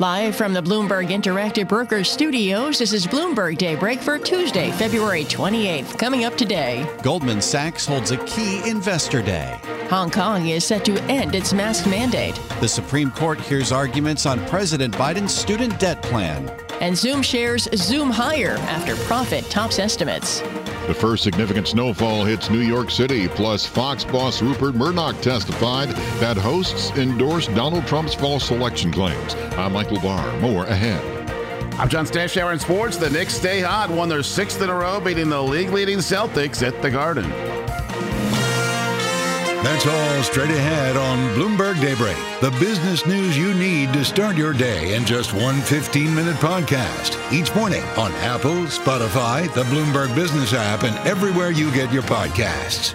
Live from the Bloomberg Interactive Brokers studios, this is Bloomberg Daybreak for Tuesday, February 28th. Coming up today, Goldman Sachs holds a key investor day. Hong Kong is set to end its mask mandate. The Supreme Court hears arguments on President Biden's student debt plan. And Zoom shares zoom higher after profit tops estimates. The first significant snowfall hits New York City, plus Fox boss Rupert Murdoch testified that hosts endorsed Donald Trump's false election claims. I'm Michael Barr. More ahead. I'm John Stashower in sports. The Knicks stay hot, won their sixth in a row, beating the league-leading Celtics at the Garden. That's all straight ahead on Bloomberg Daybreak, the business news you need to start your day in just one 15 minute podcast. Each morning on Apple, Spotify, the Bloomberg Business app, and everywhere you get your podcasts.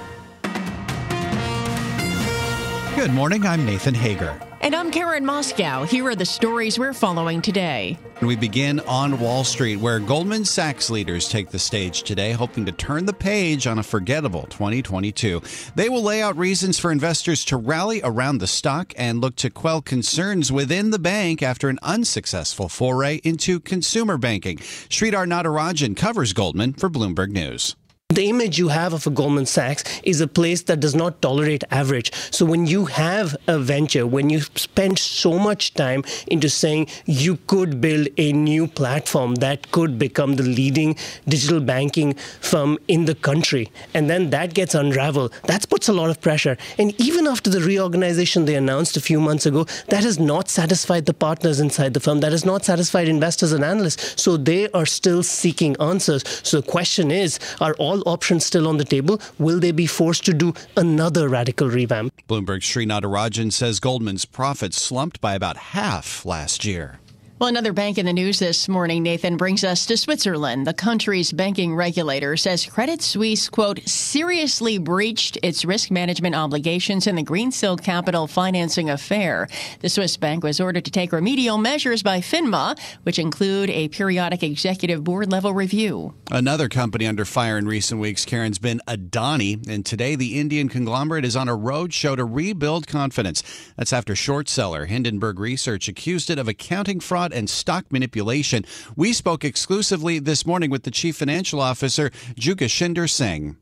Good morning. I'm Nathan Hager. And I'm Karen Moskow. Here are the stories we're following today. We begin on Wall Street, where Goldman Sachs leaders take the stage today, hoping to turn the page on a forgettable 2022. They will lay out reasons for investors to rally around the stock and look to quell concerns within the bank after an unsuccessful foray into consumer banking. Sridhar Natarajan covers Goldman for Bloomberg News. The image you have of a Goldman Sachs is a place that does not tolerate average. So when you have a venture, when you spend so much time into saying you could build a new platform that could become the leading digital banking firm in the country, and then that gets unraveled, that puts a lot of pressure. And even after the reorganization they announced a few months ago, that has not satisfied the partners inside the firm, that has not satisfied investors and analysts. So they are still seeking answers. So the question is, are all options still on the table? Will they be forced to do another radical revamp? Bloomberg's Sri Natarajan says Goldman's profits slumped by about half last year. Well, another bank in the news this morning, Nathan, brings us to Switzerland. The country's banking regulator says Credit Suisse, quote, seriously breached its risk management obligations in the Greensill Capital financing affair. The Swiss bank was ordered to take remedial measures by FINMA, which include a periodic executive board level review. Another company under fire in recent weeks, Karen's been Adani, and today the Indian conglomerate is on a roadshow to rebuild confidence. That's after short seller Hindenburg Research accused it of accounting fraud and stock manipulation. We spoke exclusively this morning with the chief financial officer, Jugeshinder Singh.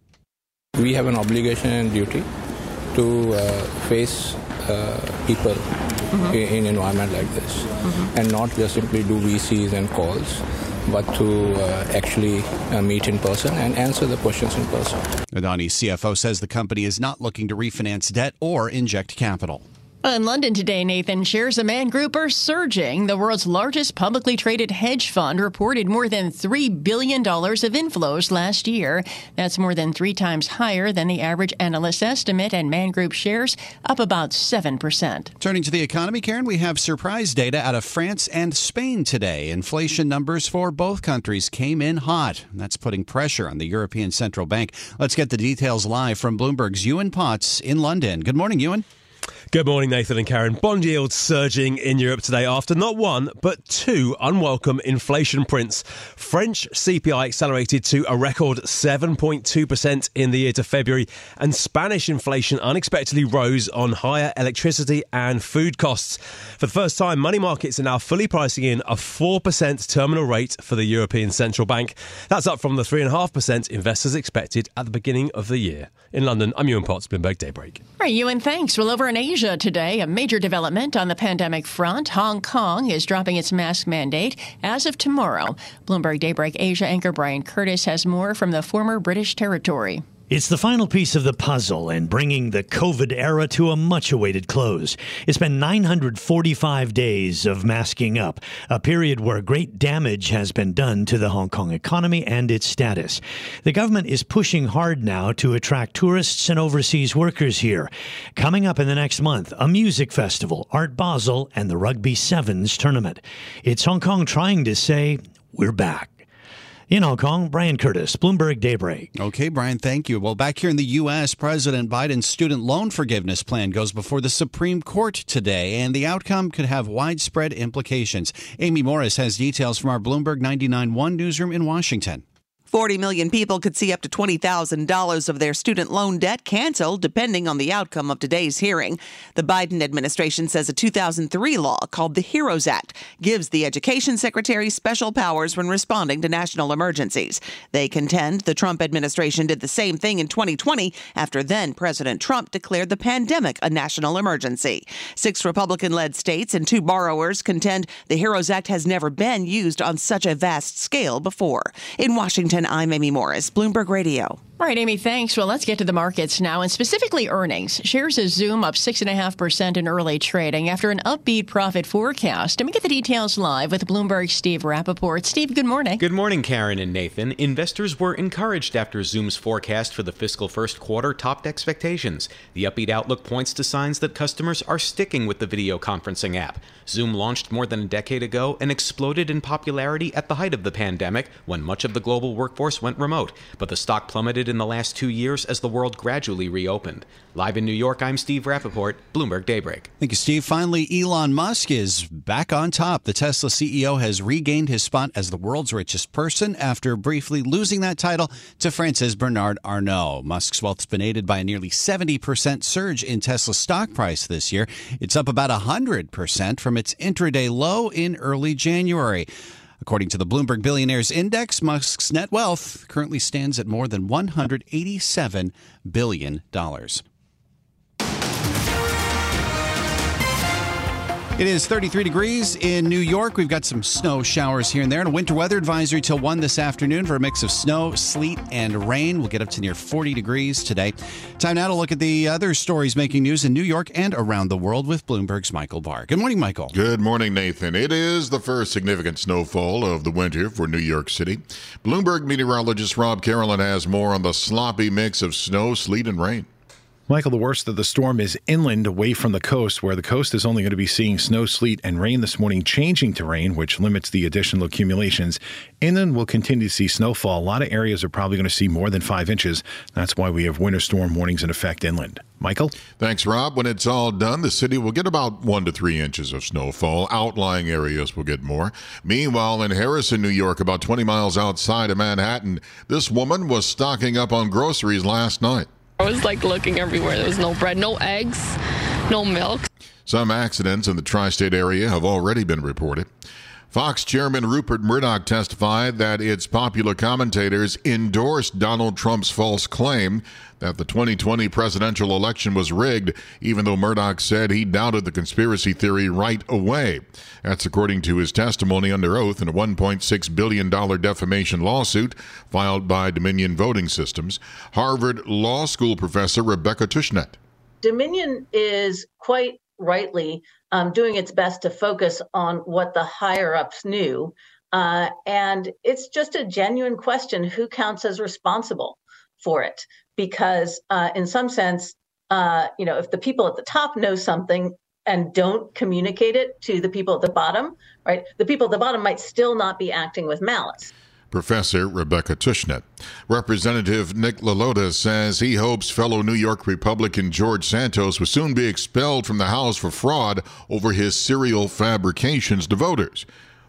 We have an obligation and duty to uh, face uh, people mm-hmm. in, in environment like this, mm-hmm. and not just simply do VCs and calls but to uh, actually uh, meet in person and answer the questions in person. Adani's CFO says the company is not looking to refinance debt or inject capital. In London today, Nathan, shares of Man Group are surging. The world's largest publicly traded hedge fund reported more than $3 billion of inflows last year. That's more than three times higher than the average analyst estimate, and Man Group shares up about 7%. Turning to the economy, Karen, we have surprise data out of France and Spain today. Inflation numbers for both countries came in hot. That's putting pressure on the European Central Bank. Let's get the details live from Bloomberg's Ewan Potts in London. Good morning, Ewan. Good morning, Nathan and Karen. Bond yields surging in Europe today after not one, but two unwelcome inflation prints. French CPI accelerated to a record 7.2% in the year to February, and Spanish inflation unexpectedly rose on higher electricity and food costs. For the first time, money markets are now fully pricing in a 4% terminal rate for the European Central Bank. That's up from the 3.5% investors expected at the beginning of the year. In London, I'm Ewan Potts, Bloomberg Daybreak. Right, Ewan, thanks. Well, over in Asia today, a major development on the pandemic front. Hong Kong is dropping its mask mandate as of tomorrow. Bloomberg Daybreak Asia anchor Brian Curtis has more from the former British territory. It's the final piece of the puzzle and bringing the COVID era to a much awaited close. It's been 945 days of masking up, a period where great damage has been done to the Hong Kong economy and its status. The government is pushing hard now to attract tourists and overseas workers here. Coming up in the next month, a music festival, Art Basel, and the Rugby Sevens tournament. It's Hong Kong trying to say, we're back. In Hong Kong, Brian Curtis, Bloomberg Daybreak. Okay, Brian, thank you. Well, back here in the U.S., President Biden's student loan forgiveness plan goes before the Supreme Court today, and the outcome could have widespread implications. Amy Morris has details from our Bloomberg 99.1 newsroom in Washington. 40 million people could see up to $20,000 of their student loan debt canceled, depending on the outcome of today's hearing. The Biden administration says a 2003 law called the HEROES Act gives the Education Secretary special powers when responding to national emergencies. They contend the Trump administration did the same thing in 2020 after then President Trump declared the pandemic a national emergency. Six Republican led states and two borrowers contend the HEROES Act has never been used on such a vast scale before. In Washington, Washington, I'm Amy Morris, Bloomberg Radio. All right, Amy, thanks. Well, let's get to the markets now, and specifically earnings. Shares of Zoom up 6.5% in early trading after an upbeat profit forecast. And we get the details live with Bloomberg's Steve Rappaport. Steve, good morning. Good morning, Karen and Nathan. Investors were encouraged after Zoom's forecast for the fiscal first quarter topped expectations. The upbeat outlook points to signs that customers are sticking with the video conferencing app. Zoom launched more than a decade ago and exploded in popularity at the height of the pandemic when much of the global workforce went remote, but the stock plummeted in the last two years as the world gradually reopened. Live in New York, I'm Steve Rappaport, Bloomberg Daybreak. Thank you, Steve. Finally, Elon Musk is back on top. The Tesla CEO has regained his spot as the world's richest person after briefly losing that title to France's Bernard Arnault. Musk's wealth's been aided by a nearly 70% surge in Tesla stock price this year. It's up about 100% from its intraday low in early January. According to the Bloomberg Billionaires Index, Musk's net wealth currently stands at more than $187 billion. It is 33 degrees in New York. We've got some snow showers here and there, and a winter weather advisory till 1 this afternoon for a mix of snow, sleet, and rain. We'll get up to near 40 degrees today. Time now to look at the other stories making news in New York and around the world with Bloomberg's Michael Barr. Good morning, Michael. Good morning, Nathan. It is the first significant snowfall of the winter for New York City. Bloomberg meteorologist Rob Carolan has more on the sloppy mix of snow, sleet, and rain. Michael, the worst of the storm is inland away from the coast, where the coast is only going to be seeing snow, sleet, and rain this morning, changing to rain, which limits the additional accumulations. Inland will continue to see snowfall. A lot of areas are probably going to see more than five inches. That's why we have winter storm warnings in effect inland. Michael? Thanks, Rob. When it's all done, the city will get about one to three inches of snowfall. Outlying areas will get more. Meanwhile, in Harrison, New York, about 20 miles outside of Manhattan, this woman was stocking up on groceries last night. I was like looking everywhere. There was no bread, no eggs, no milk. Some accidents in the tri state area have already been reported. Fox Chairman Rupert Murdoch testified that its popular commentators endorsed Donald Trump's false claim that the 2020 presidential election was rigged, even though Murdoch said he doubted the conspiracy theory right away. That's according to his testimony under oath in a $1.6 billion defamation lawsuit filed by Dominion Voting Systems. Harvard Law School professor Rebecca Tushnet. Dominion is quite rightly um, doing its best to focus on what the higher ups knew. Uh, and it's just a genuine question who counts as responsible for it? Because, uh, in some sense, uh, you know, if the people at the top know something and don't communicate it to the people at the bottom, right, the people at the bottom might still not be acting with malice. Professor Rebecca Tushnet. Representative Nick LaLota says he hopes fellow New York Republican George Santos will soon be expelled from the House for fraud over his serial fabrications to voters.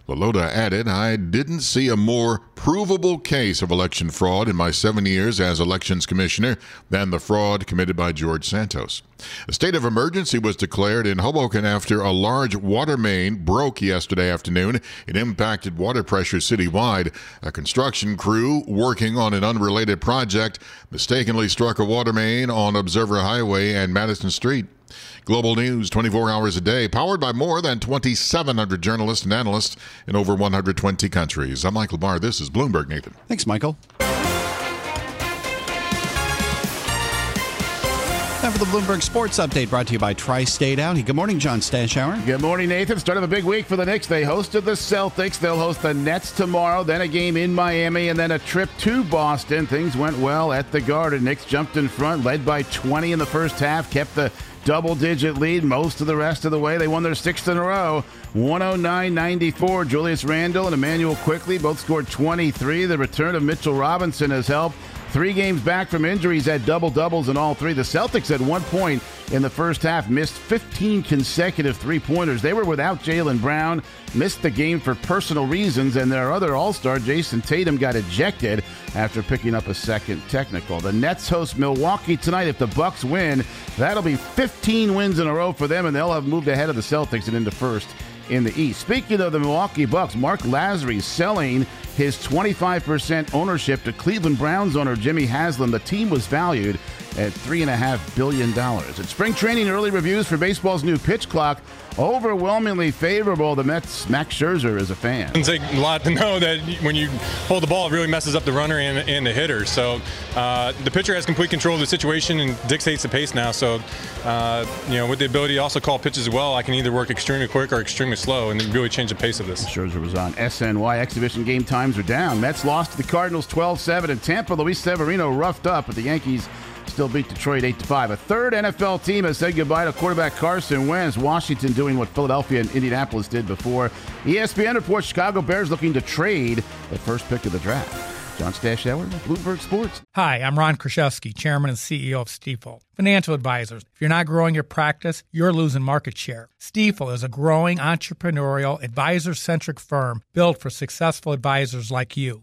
LaLota added, I didn't see a more provable case of election fraud in my seven years as elections commissioner than the fraud committed by George Santos. A state of emergency was declared in Hoboken after a large water main broke yesterday afternoon. It impacted water pressure citywide. A construction crew working on an unrelated project mistakenly struck a water main on Observer Highway and Madison Street. Global news 24 hours a day, powered by more than 2,700 journalists and analysts in over 120 countries. I'm Michael Barr. This is Bloomberg, Nathan. Thanks, Michael. Time for the Bloomberg Sports Update brought to you by Tri State Audi. Good morning, John Stashower. Good morning, Nathan. Start of a big week for the Knicks. They hosted the Celtics. They'll host the Nets tomorrow, then a game in Miami, and then a trip to Boston. Things went well at the Garden. Knicks jumped in front, led by 20 in the first half, kept the double digit lead most of the rest of the way. They won their sixth in a row. 109 94. Julius Randle and Immanuel Quickley both scored 23. The return of Mitchell Robinson has helped. Three games back from injuries, had double doubles in all three. The Celtics at one point in the first half missed 15 consecutive three pointers. They were without Jaylen Brown, missed the game for personal reasons, and their other All Star, Jayson Tatum, got ejected after picking up a second technical. The Nets host Milwaukee tonight. If the Bucks win, that'll be 15 wins in a row for them, and they'll have moved ahead of the Celtics and into first in the East. Speaking of the Milwaukee Bucks, Marc Lasry selling his 25% ownership to Cleveland Browns owner Jimmy Haslam. The team was valued at $3.5 billion. At spring training, early reviews for baseball's new pitch clock overwhelmingly favorable. The Mets' Max Scherzer is a fan. It's a lot to know that when you hold the ball, it really messes up the runner and, and the hitter. So uh, the pitcher has complete control of the situation and dictates the pace now. So, uh, you know, with the ability to also call pitches as well, I can either work extremely quick or extremely slow and really change the pace of this. Scherzer was on SNY. Exhibition game times are down. Mets lost to the Cardinals 12 7 in Tampa. Luis Severino roughed up, but the Yankees still beat Detroit 8 5. A third NFL team has said goodbye to quarterback Carson Wentz. Washington doing what Philadelphia and Indianapolis did before. ESPN reports Chicago Bears looking to trade the first pick of the draft. John Stashower, Bloomberg Sports. Hi, I'm Ron Kruszewski, Chairman and CEO of Stifel. Financial advisors. If you're not growing your practice, you're losing market share. Stifel is a growing entrepreneurial, advisor centric firm built for successful advisors like you.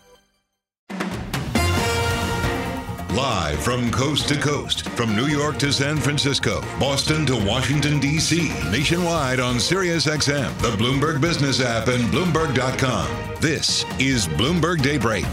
Live from coast to coast, from New York to San Francisco, Boston to Washington, D.C., nationwide on SiriusXM, the Bloomberg Business app, and Bloomberg.com. This is Bloomberg Daybreak.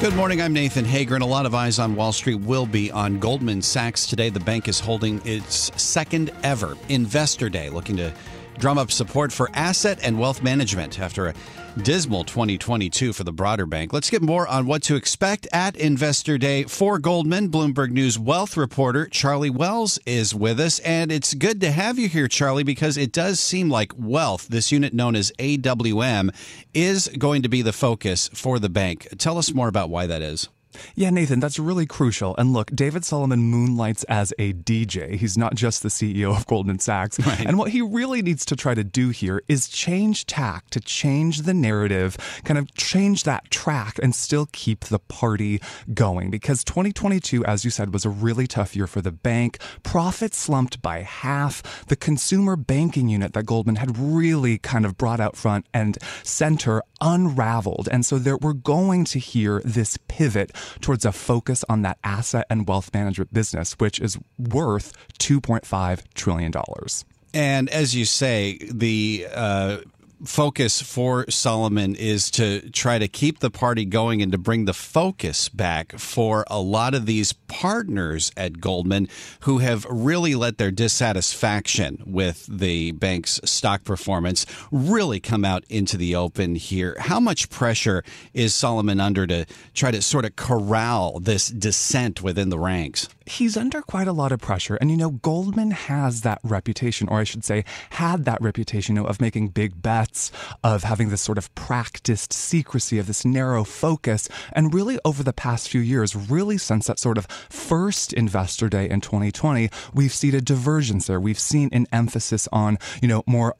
Good morning. I'm Nathan Hager, and a lot of eyes on Wall Street will be on Goldman Sachs today. The bank is holding its second ever Investor Day, looking to drum up support for asset and wealth management after a dismal 2022 for the broader bank. Let's get more on what to expect at Investor Day for Goldman. Bloomberg News wealth reporter Charlie Wells is with us, and it's good to have you here, Charlie, because it does seem like wealth, this unit known as AWM, is going to be the focus for the bank. Tell us more about why that is. Yeah, Nathan, that's really crucial. And look, David Solomon moonlights as a DJ. He's not just the CEO of Goldman Sachs. Right. And what he really needs to try to do here is change tack to change the narrative, kind of change that track and still keep the party going. Because 2022, as you said, was a really tough year for the bank. Profits slumped by half. The consumer banking unit that Goldman had really kind of brought out front and center unraveled. And so there, we're going to hear this pivot towards a focus on that asset and wealth management business, which is worth $2.5 trillion. And as you say, the uh, focus for Solomon is to try to keep the party going and to bring the focus back for a lot of these partners at Goldman who have really let their dissatisfaction with the bank's stock performance really come out into the open here. How much pressure is Solomon under to try to sort of corral this dissent within the ranks? He's under quite a lot of pressure. And, you know, Goldman has that reputation, or I should say, had that reputation you know, of making big bets, of having this sort of practiced secrecy, of this narrow focus. And really, over the past few years, really since that sort of first investor day in 2020, we've seen a divergence there. We've seen an emphasis on, you know, more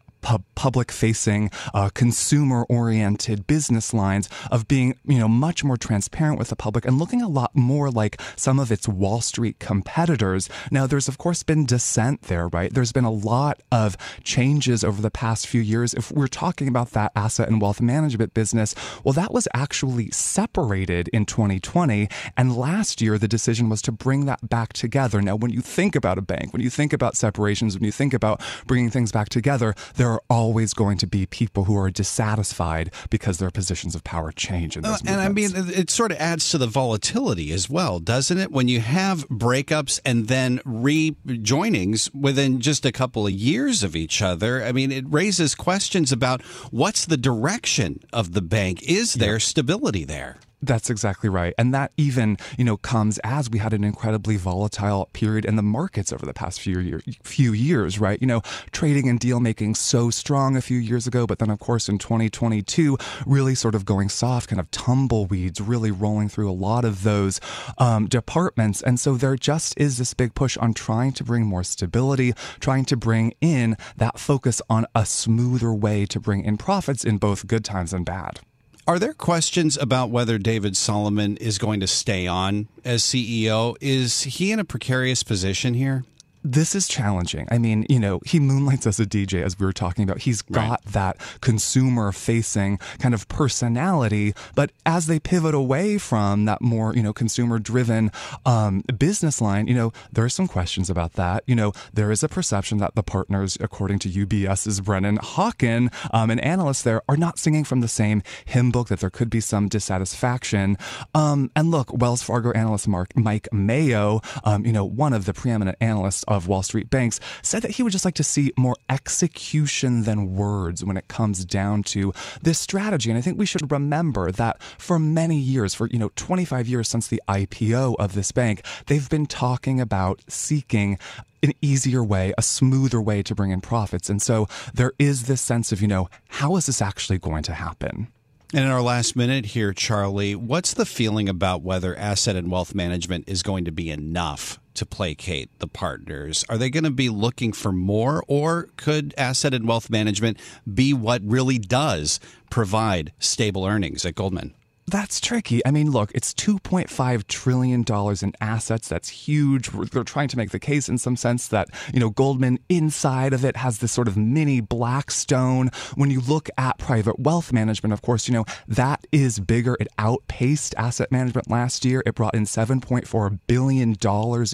public facing, uh, consumer oriented business lines of being, you know, much more transparent with the public and looking a lot more like some of its Wall Street competitors. Now, there's of course been dissent there, right? There's been a lot of changes over the past few years. If we're talking about that asset and wealth management business, well, that was actually separated in 2020. And last year, the decision was to bring that back together. Now, when you think about a bank, when you think about separations, when you think about bringing things back together, there are always going to be people who are dissatisfied because their positions of power change. In those uh, and I mean, it sort of adds to the volatility as well, doesn't it? When you have breakups and then rejoinings within just a couple of years of each other, I mean, it raises questions about what's the direction of the bank? Is there stability there? That's exactly right. And that even, you know, comes as we had an incredibly volatile period in the markets over the past few year, few years, right? You know, trading and deal making so strong a few years ago, but then of course in 2022 really sort of going soft, kind of tumbleweeds really rolling through a lot of those um, departments. And so there just is this big push on trying to bring more stability, trying to bring in that focus on a smoother way to bring in profits in both good times and bad. Are there questions about whether David Solomon is going to stay on as CEO? Is he in a precarious position here? This is challenging. I mean, you know, he moonlights as a DJ, as we were talking about. He's got right. that consumer facing kind of personality. But as they pivot away from that more, you know, consumer driven um, business line, you know, there are some questions about that. You know, there is a perception that the partners, according to UBS's Brennan Hawken, um, an analyst there, are not singing from the same hymn book, that there could be some dissatisfaction. Um, and look, Wells Fargo analyst Mark, Mike Mayo, um, you know, one of the preeminent analysts of Wall Street banks, said that he would just like to see more execution than words when it comes down to this strategy. And I think we should remember that for many years, for you know 25 years since the IPO of this bank, they've been talking about seeking an easier way, a smoother way to bring in profits. And so there is this sense of, you know, how is this actually going to happen? And in our last minute here, Charlie, what's the feeling about whether asset and wealth management is going to be enough to placate the partners? Are they going to be looking for more, or could asset and wealth management be what really does provide stable earnings at Goldman? That's tricky. I mean, look, it's $2.5 trillion in assets. That's huge. They're trying to make the case in some sense that, you know, Goldman inside of it has this sort of mini Blackstone. When you look at private wealth management, of course, you know, that is bigger. It outpaced asset management last year. It brought in $7.4 billion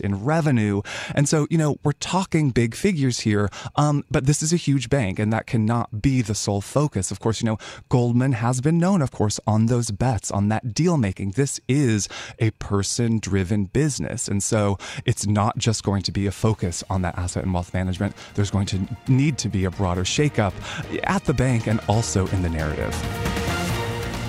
in revenue. And so, you know, we're talking big figures here. Um, but this is a huge bank and that cannot be the sole focus. Of course, you know, Goldman has been known, of course, on those bets on that deal making. This is a person driven business. And so it's not just going to be a focus on that asset and wealth management. There's going to need to be a broader shakeup at the bank and also in the narrative.